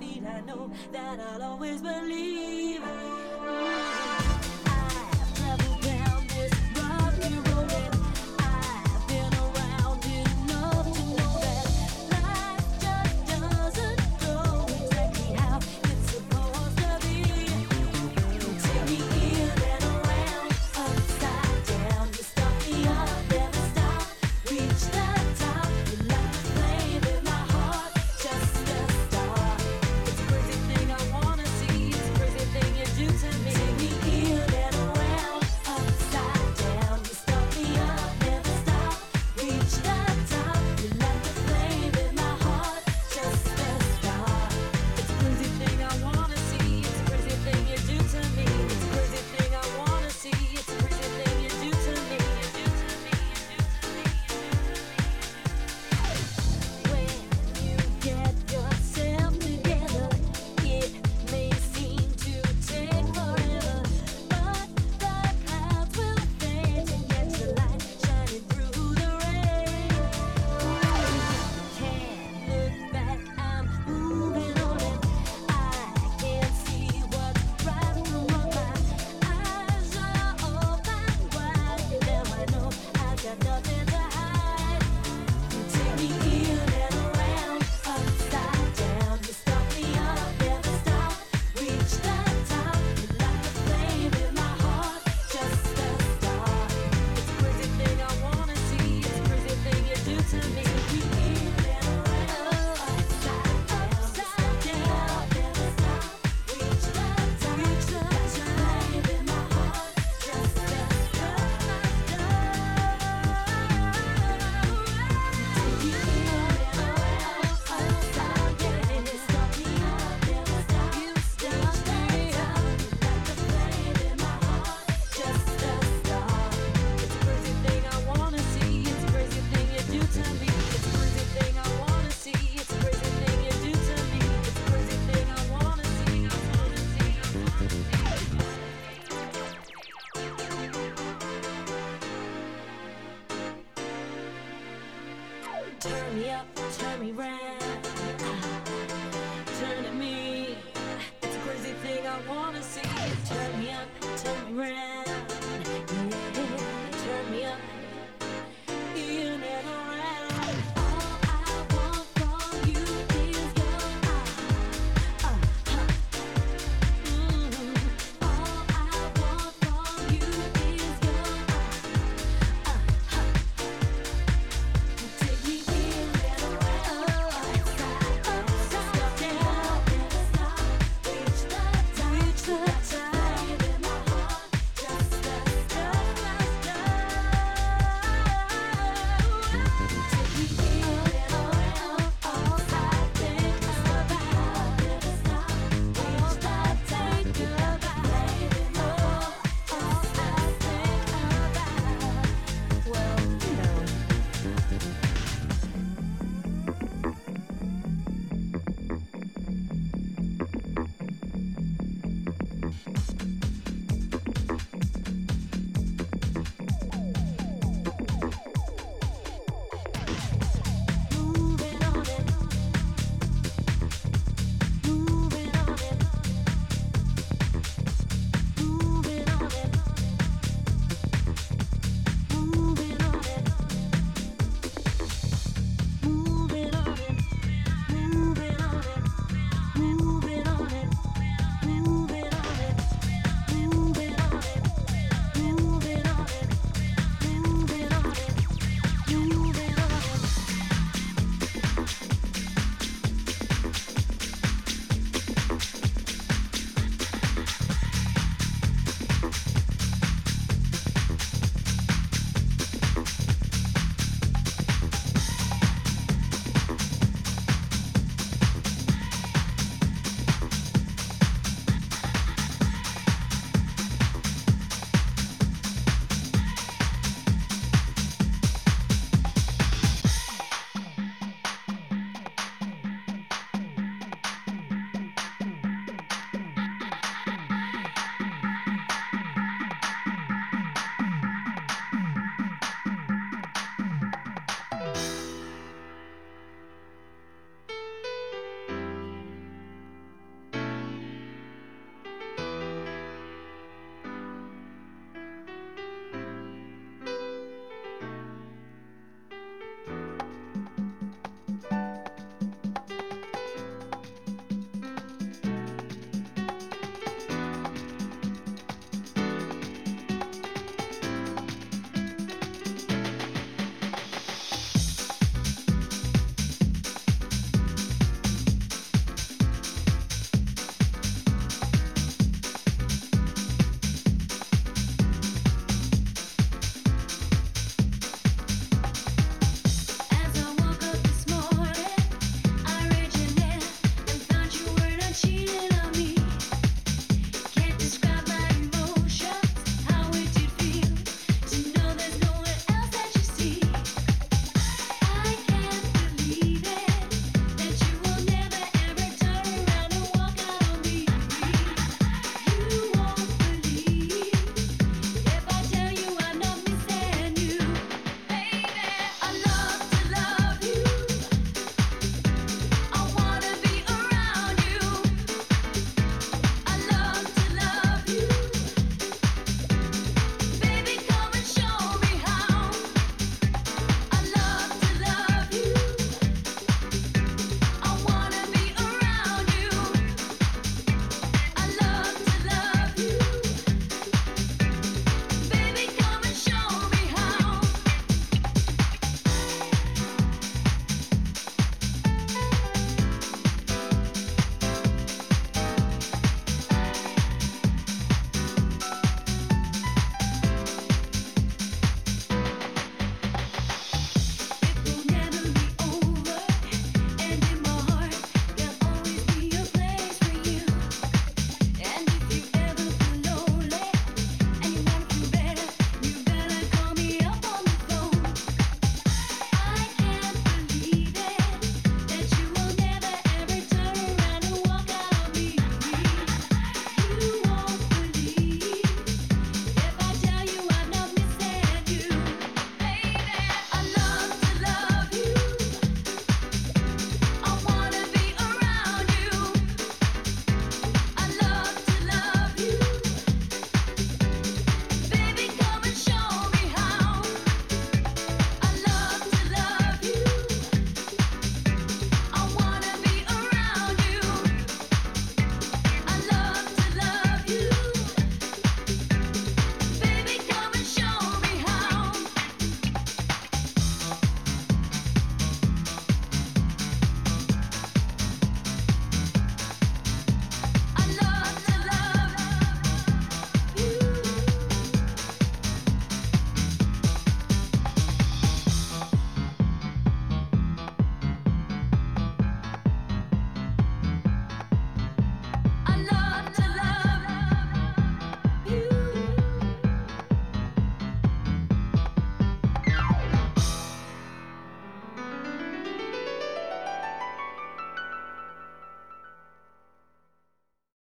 feet, I know that I turn me up, turn me round.